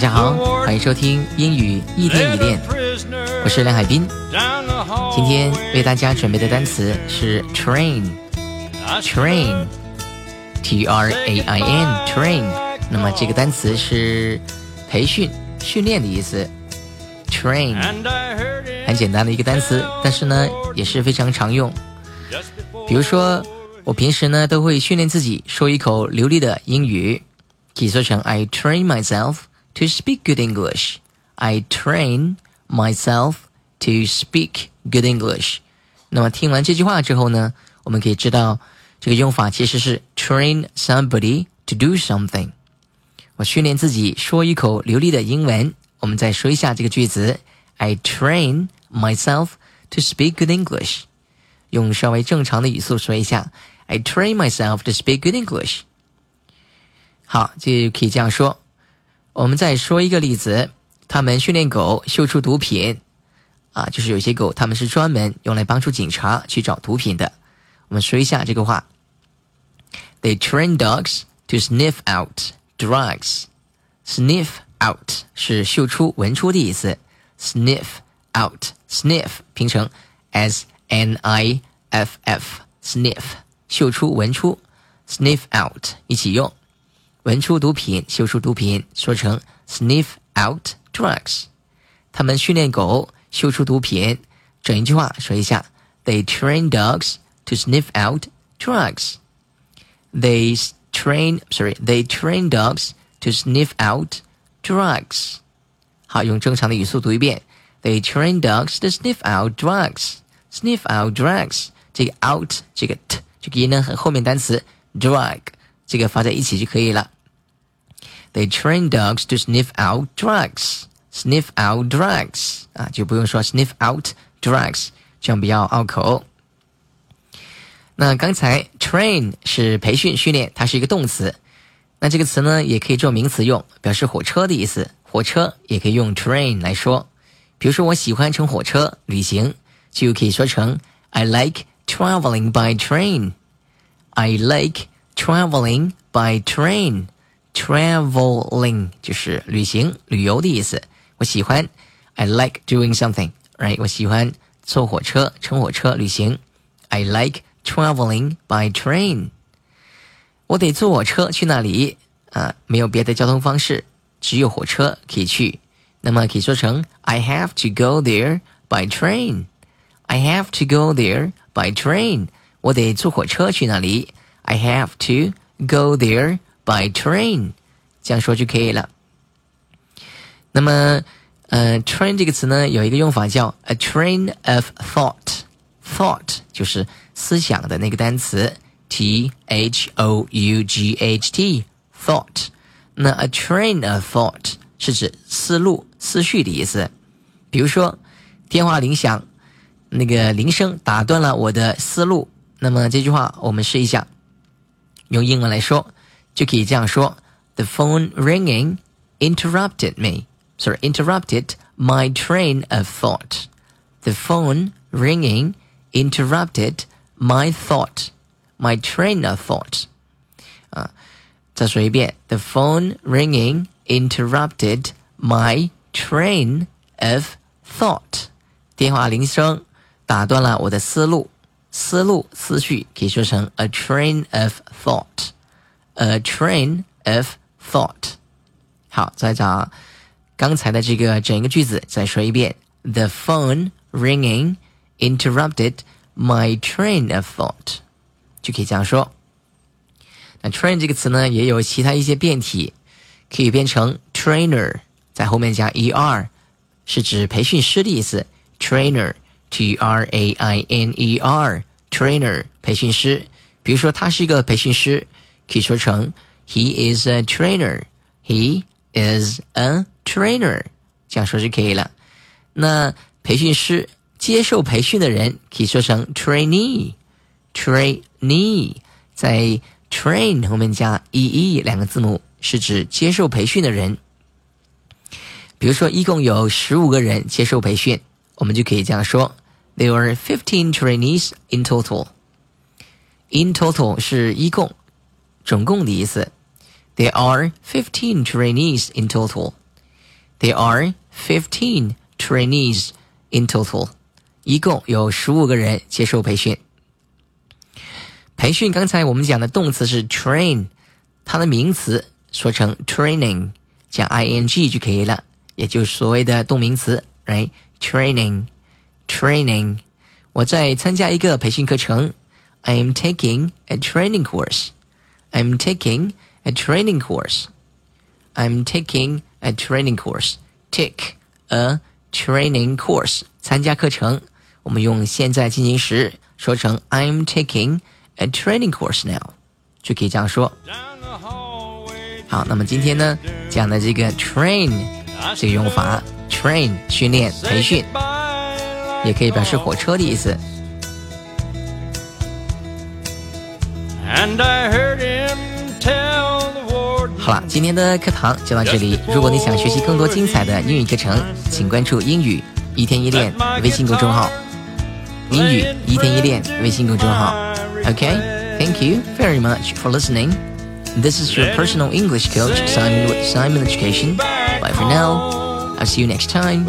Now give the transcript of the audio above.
大家好，欢迎收听英语一天一练，我是梁海滨。今天为大家准备的单词是 train，train，T R A I N，train。那么这个单词是培训、训练的意思。train 很简单的一个单词，但是呢也是非常常用。比如说，我平时呢都会训练自己说一口流利的英语，可以说成 I train myself to speak good English. I train myself to speak good English. 那么听完这句话之后呢，我们可以知道这个用法其实是 train somebody to do something。我训练自己说一口流利的英文。我们再说一下这个句子：I train myself to speak good English。用稍微正常的语速说一下：I train myself to speak good English。好，就可以这样说。 我们再说一个例子：他们训练狗嗅出毒品。啊，就是有些狗，他们是专门用来帮助警察去找毒品的。我们说一下这个话：They train dogs to sniff out drugs. Sniff out 是嗅出、闻出的意思。Sniff out，sniff 拼成 s n i f f，sniff 嗅出、闻出。Sniff out 一起用，闻出毒品、嗅出毒品，说成 sniff out drugs。他们训练狗嗅出毒品。整一句话说一下：They train dogs to sniff out drugs. They train, sorry, they train dogs to sniff out drugs。好，用正常的语速读一遍。They train dogs to sniff out drugs. Sniff out drugs。这个 out 这个 t 这个音呢和后面单词 drug 这个发在一起就可以了。They train dogs to sniff out drugs. Sniff out drugs 啊，就不用说 sniff out drugs，这样比较拗口。那刚才 train 是培训训练，它是一个动词。那这个词呢，也可以做名词用，表示火车的意思。火车也可以用 train 来说。比如说，我喜欢乘火车旅行，就可以说成 I like traveling by train. I like traveling by train. Traveling 就是旅行、旅游的意思。我喜欢，I like doing something, right？我喜欢坐火车、乘火车旅行。I like traveling by train. 我得坐火车去那里啊，没有别的交通方式，只有火车可以去。那么可以说成 I have to go there by train. I have to go there by train. 我得坐火车去那里。 I have to go there by train. 这样说就可以了。那么，呃，train 这个词呢，有一个用法叫 a train of thought. Thought 就是思想的那个单词。T H O U G H T thought，那 a train of thought 是指思路、思绪的意思。比如说，电话铃响，那个铃声打断了我的思路。那么这句话我们试一下，用英文来说就可以这样说：The phone ringing interrupted me. Sorry, interrupted my train of thought. The phone ringing interrupted my thought. My train of thought，啊，再说一遍，The phone ringing interrupted my train of thought。电话铃声打断了我的思路， 思路、思绪可以说成 a train of thought，a train of thought。好，再找刚才的这个整个句子，再说一遍，The phone ringing interrupted my train of thought。就可以这样说。那 train 这个词呢，也有其他一些变体，可以变成 trainer，在后面加 er，是指培训师的意思。trainer，t r a i n e trainer 培训师。比如说他是一个培训师，可以说成 he is a trainer。he is a trainer，这样说就可以了。那培训师接受培训的人，可以说成 trainee。trainee 在 train 后面加 ee 两个字母，是指接受培训的人。比如说，一共有十五个人接受培训，我们就可以这样说 ：There were fifteen trainees in total. In total 是一共、总共的意思。There are fifteen trainees in total. There are fifteen trainees in total，一共有十五个人接受培训。培训刚才我们讲的动词是 train，它的名词说成 training，加 ing 就可以了，也就是所谓的动名词 ，right？training，training。我在参加一个培训课程，I am taking a training course。I'm taking a training course. I'm taking a training course. Take a training course. 参加课程，我们用现在进行时说成 I'm taking a training course now，就可以这样说。好，那么今天呢讲的这个 train 这个用法，train 训练培训， 也可以表示火车的意思。好了，今天的课堂就到这里。如果你想学习更多精彩的英语课程，请关注“英语一天一练”微信公众号。英语一天一练微信公众号。OK，Thank you very much for listening. This is your personal English coach Simon with Simon Education. Bye for now. I'll see you next time.